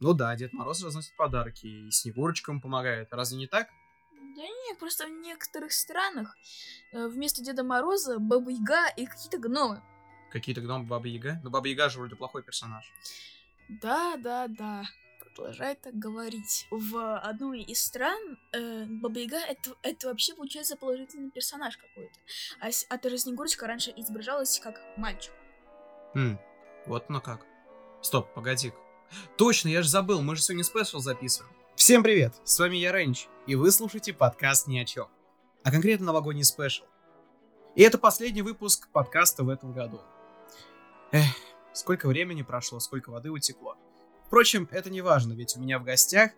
Ну да, Дед Мороз разносит подарки и Снегурочкам помогает. Разве не так? Да нет, просто в некоторых странах э, вместо Деда Мороза Баба Яга и какие-то гномы. Какие-то гномы Баба Яга? Ну, Баба Яга же вроде плохой персонаж. Да, да, да. Продолжай так говорить. В одной из стран э, Баба Яга это, это вообще получается положительный персонаж какой-то. А, а та Снегурочка раньше изображалась как мальчик. Хм, вот ну как. Стоп, погоди. Точно, я же забыл, мы же сегодня special записываем. Всем привет, с вами я Рэнч, и вы слушаете подкаст «Ни о чем», а конкретно новогодний special. И это последний выпуск подкаста в этом году. Эх, сколько времени прошло, сколько воды утекло. Впрочем, это не важно, ведь у меня в гостях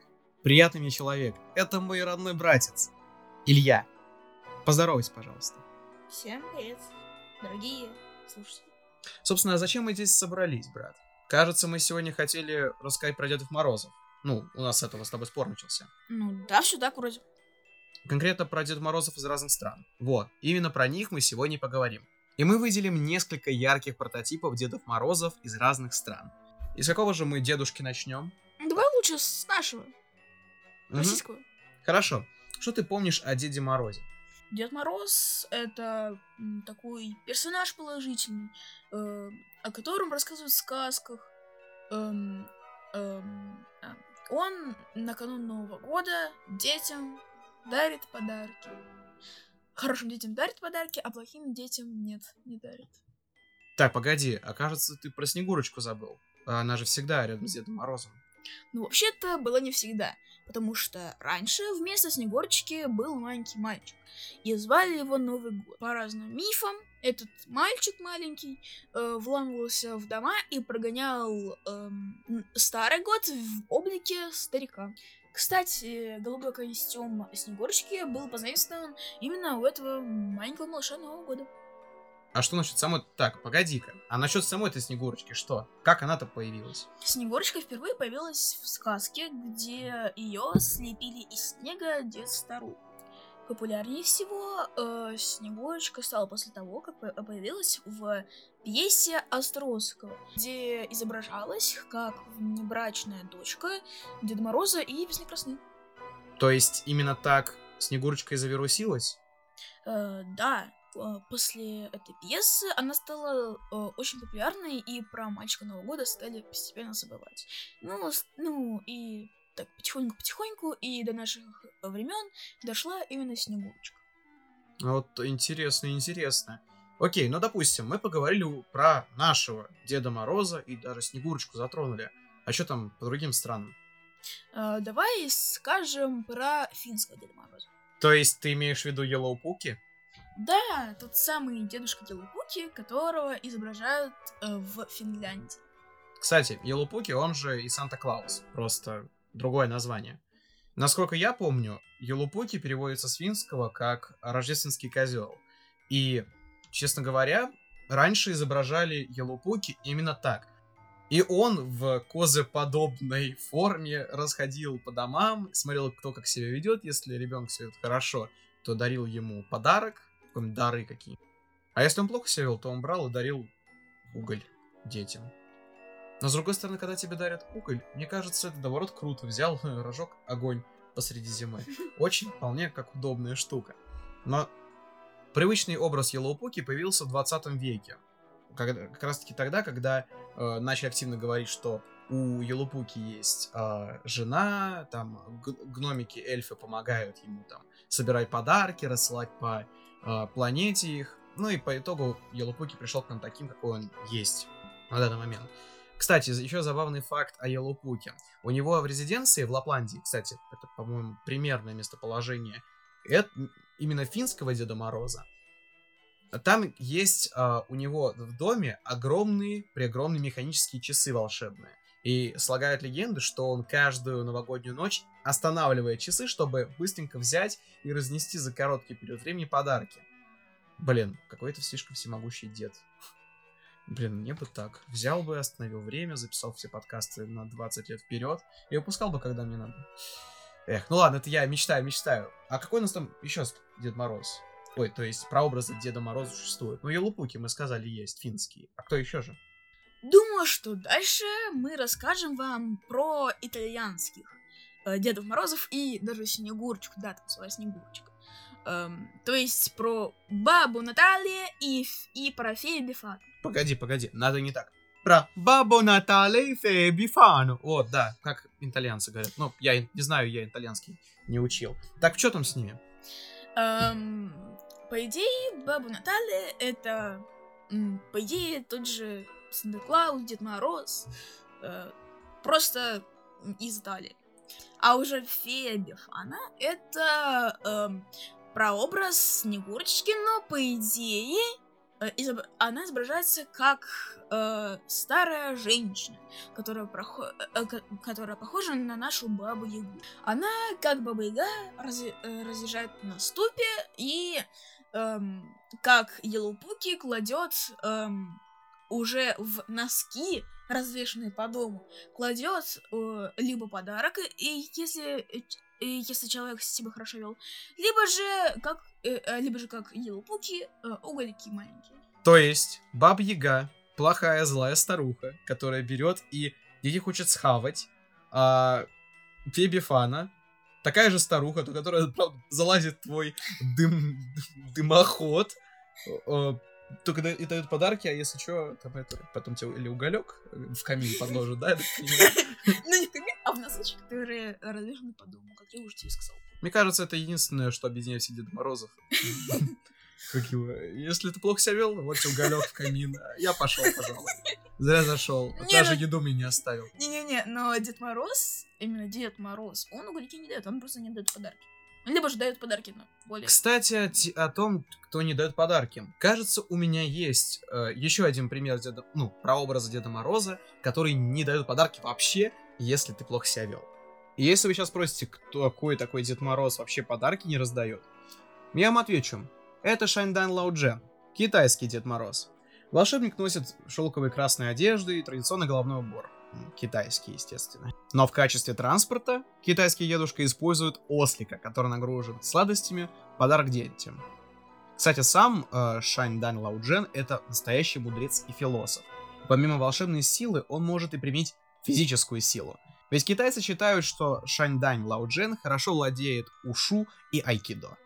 приятный мне человек. Это мой родной братец, Илья. Поздоровайся, пожалуйста. Всем привет, дорогие слушатели. Собственно, а зачем мы здесь собрались, брат? Кажется, мы сегодня хотели рассказать про Дедов Морозов. Ну, у нас с этого с тобой спор начался. Ну да, все так вроде. Конкретно про Дедов Морозов из разных стран. Вот, именно про них мы сегодня и поговорим. И мы выделим несколько ярких прототипов Дедов Морозов из разных стран. И с какого же мы дедушки начнем? Давай лучше с нашего, российского. Хорошо. Что ты помнишь о Деде Морозе? Дед Мороз это такой персонаж положительный, э, о котором рассказывают в сказках. Эм, эм, а, он накануне Нового года детям дарит подарки. Хорошим детям дарит подарки, а плохим детям нет, не дарит. Так, погоди, а кажется, ты про Снегурочку забыл. А Она же всегда рядом с Дедом Морозом. Ну, вообще-то было не всегда, потому что раньше вместо Снегурочки был маленький мальчик, и звали его Новый год. По разным мифам, этот мальчик маленький э, вламывался в дома и прогонял н- старый год в облике старика. Кстати, голубой костюм Снегурочки был позаимствован именно у этого маленького малыша Нового года. А что насчет самой... Так, погоди-ка. А насчет самой этой Снегурочки что? Как она-то появилась? Снегурочка впервые появилась в сказке, где ее слепили из снега дед Стару. Популярнее всего э, Снегурочка стала после того, как по- появилась в пьесе Островского, где изображалась как внебрачная дочка Деда Мороза и Весны Красны. То есть именно так Снегурочка и завирусилась? Э, да, после этой пьесы она стала э, очень популярной, и про мальчика Нового года стали постепенно забывать. Ну, ну и так потихоньку-потихоньку, и до наших времен дошла именно Снегурочка. Вот интересно, интересно. Окей, ну допустим, мы поговорили про нашего Деда Мороза и даже Снегурочку затронули. А что там по другим странам? Э, давай скажем про финского Деда Мороза. То есть ты имеешь в виду Йеллоупуки? Да, тот самый дедушка Делупуки, которого изображают э, в Финляндии. Кстати, Йеллоупуки, он же и Санта-Клаус, просто другое название. Насколько я помню, Йеллоупуки переводится с финского как «рождественский козел». И, честно говоря, раньше изображали Йеллоупуки именно так. И он в козеподобной форме расходил по домам, смотрел, кто как себя ведет. Если ребенок себя ведет хорошо, то дарил ему подарок, какие дары какие. А если он плохо себя вел, то он брал и дарил уголь детям. Но с другой стороны, когда тебе дарят уголь, мне кажется, это наоборот круто. Взял рожок, огонь посреди зимы. Очень вполне как удобная штука. Но привычный образ Йеллоупуки появился в 20 веке. Когда- как раз таки тогда, когда э, начали активно говорить, что у Йеллоупуки есть э, жена, там гномики, эльфы помогают ему там собирать подарки, рассылать по э, планете их. Ну и по итогу Йеллоупуки пришел к нам таким, какой он есть на данный момент. Кстати, еще забавный факт о Йеллоупуке. У него в резиденции в Лапландии, кстати, это, по-моему, примерное местоположение, это именно финского Деда Мороза. Там есть а, у него в доме огромные, преогромные механические часы волшебные. И слагают легенды, что он каждую новогоднюю ночь останавливает часы, чтобы быстренько взять и разнести за короткий период времени подарки. Блин, какой-то слишком всемогущий дед. Блин, мне бы так. Взял бы, остановил время, записал все подкасты на 20 лет вперед и выпускал бы, когда мне надо. Эх, ну ладно, это я мечтаю, мечтаю. А какой у нас там еще Дед Мороз? Ой, то есть прообразы Деда Мороза существуют. Ну, Елупуки, мы сказали, есть, финские. А кто еще же? Думаю, что дальше мы расскажем вам про итальянских э, Дедов Морозов и даже Снегурочку, да, там своя Снегурочка. Эм, то есть про бабу Наталья и, и про фею Бифану. Погоди, погоди, надо не так. Про бабу Наталья и фею Бифану. Вот, да, как итальянцы говорят. Ну, я не знаю, я итальянский не учил. Так, что там с ними? Эм, по идее, баба Наталья это, по идее, тот же Санта-Клаус, Дед Мороз, э, просто из Италии. А уже фея Бефана это эм, прообраз Снегурочки, но по идее э, изоб- она изображается как э, старая женщина, которая, прохо- э, ко- которая похожа на нашу бабу Ягу. Она, как баба Яга, разе- э, разъезжает на ступе и, эм, как Елупуки, кладет эм, уже в носки, развешенные по дому, кладет э, либо подарок, и если, э, и если человек себя хорошо вел, либо же как, э, э, либо же как Елупуки, э, угольки маленькие. То есть, Баба Яга, плохая, злая старуха, которая берет и детей хочет схавать, а фея Бифана, такая же старуха, то которая, правда, залазит в твой дым, дымоход, э, только да- и дает подарки, а если что, там это, потом тебе или уголек в камин подложит, да? Ну, не в камин, а в носочек, которые развешены по дому, как я уже тебе сказал. Мне кажется, это единственное, что объединяет всех Деда Морозов. Как его? Если ты плохо себя вел, вот тебе уголек в камин. Я пошел, пожалуй. Зря зашел. Даже ну- еду мне не оставил. Не-не-не, но Дед Мороз, именно Дед Мороз, он угольки не дает, он просто не дает подарки. Либо же дает подарки, но более... Кстати, о, о том, кто не дает подарки. Кажется, у меня есть э, еще один пример Деда, ну, прообраза Деда Мороза, который не дает подарки вообще, если ты плохо себя вел. И если вы сейчас спросите, кто какой такой Дед Мороз вообще подарки не раздает, я вам отвечу. Это Шаньдан Лауджен, китайский Дед Мороз. Волшебник носит шелковые красные одежды и традиционный головной убор. Китайский, естественно. Но в качестве транспорта китайский дедушка использует ослика, который нагружен сладостями, подарок детям. Кстати, сам э, Шань Дан Лауджен — это настоящий мудрец и философ. Помимо волшебной силы, он может и применить физическую силу. Ведь китайцы считают, что Шань Дань Лауджен хорошо владеет ушу и айкидо.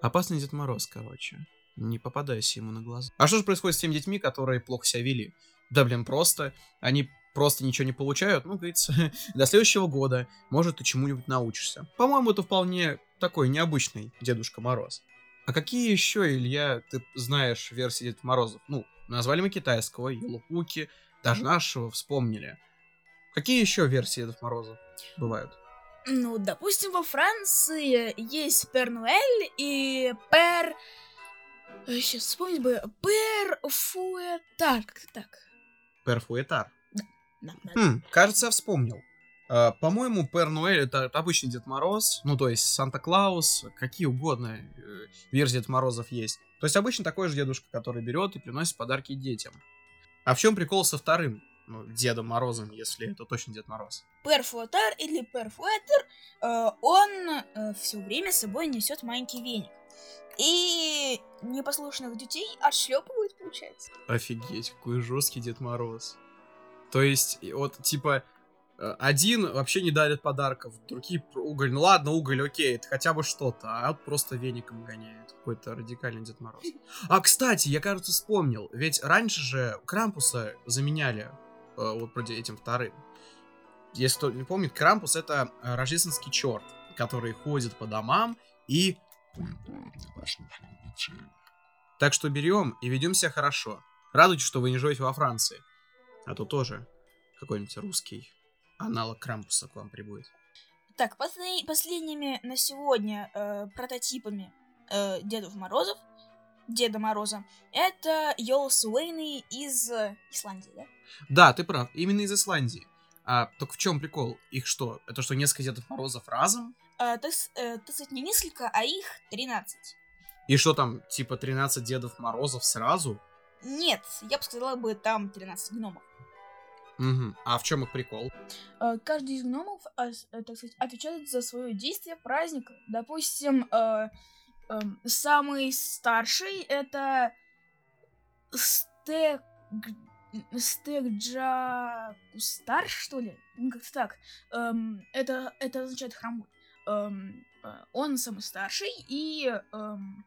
Опасный Дед Мороз, короче. Не попадайся ему на глаза. А что же происходит с теми детьми, которые плохо себя вели? Да, блин, просто. Они просто ничего не получают. Ну, говорится, до следующего года, может, ты чему-нибудь научишься. По-моему, это вполне такой необычный Дедушка Мороз. А какие еще, Илья, ты знаешь версии Деда Морозов? Ну, назвали мы китайского, Елупуки, даже нашего вспомнили. Какие еще версии Дедов Морозов бывают? Ну, допустим, во Франции есть Пер Нуэль и Пер... Сейчас вспомнить бы. Пер Фуэтар. Как так? Перфуэтар. Да, да. Хм, кажется, я вспомнил. Э, По-моему, Пер Нуэль это обычный Дед Мороз, ну то есть Санта-Клаус, какие угодно э, версии Дед Морозов есть. То есть обычно такой же дедушка, который берет и приносит подарки детям. А в чем прикол со вторым ну, Дедом Морозом, если это точно Дед Мороз? Пер Фуэтар или Пер Фуэтер, э, он все время с собой несет маленький веник. И непослушных детей отшлепывают, получается. Офигеть, какой жесткий Дед Мороз. То есть, вот, типа, э, один вообще не дарит подарков, другие уголь. Ну ладно, уголь, окей, это хотя бы что-то, а вот просто веником гоняет. Какой-то радикальный Дед Мороз. А, кстати, я, кажется, вспомнил, ведь раньше же Крампуса заменяли э, вот этим вторым. Если кто не помнит, Крампус это э, рождественский черт, который ходит по домам и... Так что берем и ведем себя хорошо. Радуйтесь, что вы не живете во Франции. А то тоже какой-нибудь русский аналог Крампуса к вам прибудет. Так, после- последними на сегодня э, прототипами э, Дедов Морозов, Деда Мороза, это Йолс Уэйны из э, Исландии, да? Да, ты прав, именно из Исландии. А только в чем прикол? Их что? Это что, несколько Дедов Морозов разом? Э, э, не несколько, а их 13. И что там, типа 13 Дедов Морозов сразу? Нет, я бы сказала бы там 13 гномов. Угу. А в чем их прикол? Э, Каждый из гномов, с- э, так сказать, отвечает за свое действие праздника. Допустим, э, эм, самый старший это Стег... Стекджа Кустар, что ли? Ну, как-то так. Эм, это, это означает хромой. Эм, э, он самый старший и... Эм,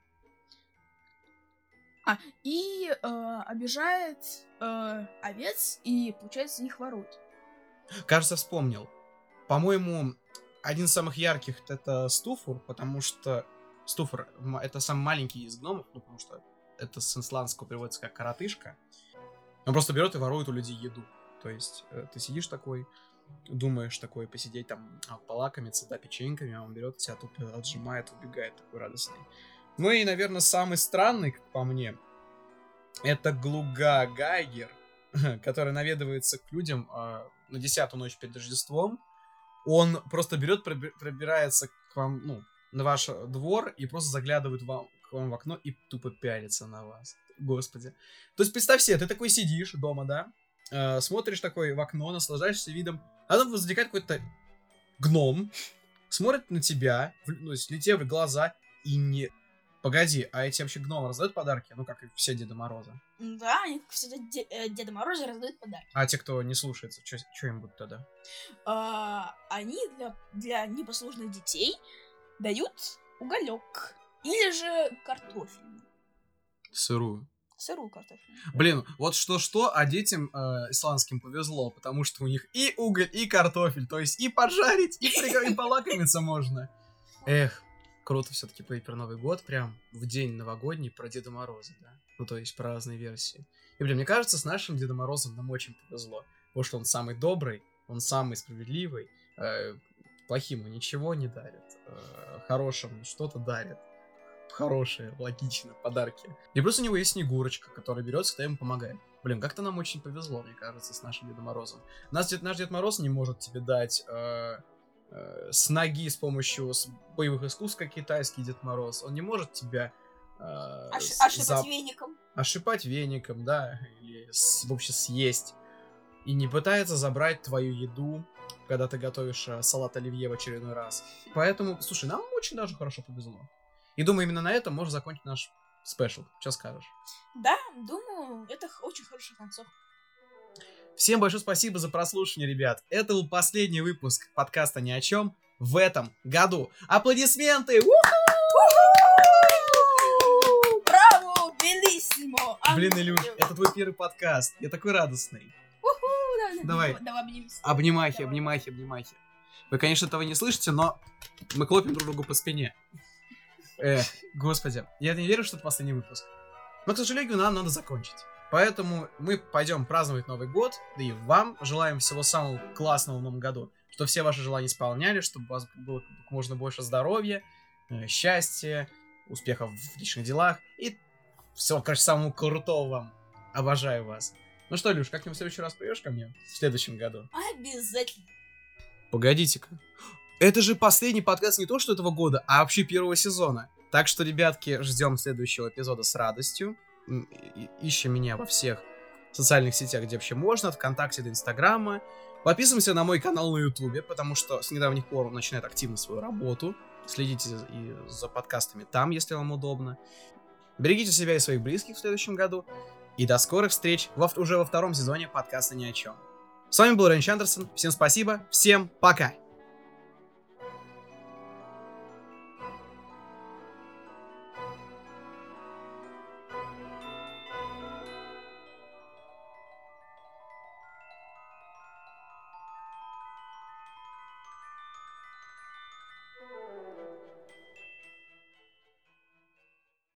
а, и э, обижает э, овец и, получается, их ворует. Кажется, вспомнил. По-моему, один из самых ярких это Стуфур, потому что Стуфур это самый маленький из гномов, ну, потому что это с исландского переводится как коротышка. Он просто берет и ворует у людей еду. То есть э, ты сидишь такой, думаешь такой посидеть там, а, полакомиться, да, печеньками, а он берет тебя тупо отжимает, убегает такой радостный. Ну и, наверное, самый странный, как по мне, это Глуга Гайгер, который наведывается к людям э, на десятую ночь перед Рождеством. Он просто берет, пробирается к вам, ну, на ваш двор и просто заглядывает вам, к вам в окно и тупо пялится на вас. Господи. То есть представь себе, ты такой сидишь дома, да, э, смотришь такой в окно, наслаждаешься видом, а там возникает какой-то гном, смотрит на тебя, ну, слетев в глаза и не Погоди, а эти вообще гномы раздают подарки? Ну, как и все Деда Мороза. Да, они, как все Де- э, Деда Мороза раздают подарки. А те, кто не слушается, что им будут тогда? А, они для, для непослушных детей дают уголек. Или же картофель. Сырую. Сырую картофель. Блин, вот что-что, а детям э, исландским повезло, потому что у них и уголь, и картофель, то есть и пожарить, и, и полакомиться можно. Эх, круто все-таки Пейпер Новый год, прям в день новогодний про Деда Мороза, да? Ну, то есть про разные версии. И, блин, мне кажется, с нашим Дедом Морозом нам очень повезло. Потому что он самый добрый, он самый справедливый, э, плохим ничего не дарит, э, хорошим что-то дарит. Хорошие, логично, подарки. И плюс у него есть Снегурочка, которая берется, когда ему помогает. Блин, как-то нам очень повезло, мне кажется, с нашим Дедом Морозом. Нас, Дед, наш Дед Мороз не может тебе дать э, э, с ноги с помощью боевых искусств, как китайский Дед Мороз. Он не может тебя... Э, Ош- ошипать за... веником. Ошипать веником, да, или с, вообще съесть. И не пытается забрать твою еду, когда ты готовишь э, салат оливье в очередной раз. Поэтому, слушай, нам очень даже хорошо повезло. И думаю, именно на этом можно закончить наш спешл. Что скажешь? Да, думаю, это очень хороший концов. Всем большое спасибо за прослушивание, ребят. Это был последний выпуск подкаста «Ни о чем» в этом году. Аплодисменты! Браво! Белиссимо! Блин, Илюш, это твой первый подкаст. Я такой радостный. Давай. Давай обнимемся. Обнимахи, обнимахи, обнимахи. Вы, конечно, этого не слышите, но мы хлопим друг другу по спине. Эх, господи. Я не верю, что это последний выпуск. Но, к сожалению, нам надо закончить. Поэтому мы пойдем праздновать Новый год, да и вам желаем всего самого классного в Новом году, чтобы все ваши желания исполняли, чтобы у вас было как можно больше здоровья, э, счастья, успехов в личных делах и всего, короче, самого крутого вам. Обожаю вас. Ну что, Люш, как-нибудь в следующий раз придешь ко мне в следующем году? Обязательно. Погодите-ка. Это же последний подкаст не то что этого года, а вообще первого сезона. Так что, ребятки, ждем следующего эпизода с радостью ищем меня во всех социальных сетях, где вообще можно, ВКонтакте до Инстаграма. Подписываемся на мой канал на Ютубе, потому что с недавних пор он начинает активно свою работу. Следите и за подкастами там, если вам удобно. Берегите себя и своих близких в следующем году. И до скорых встреч во, уже во втором сезоне подкаста «Ни о чем». С вами был Рэнч Андерсон. Всем спасибо. Всем пока.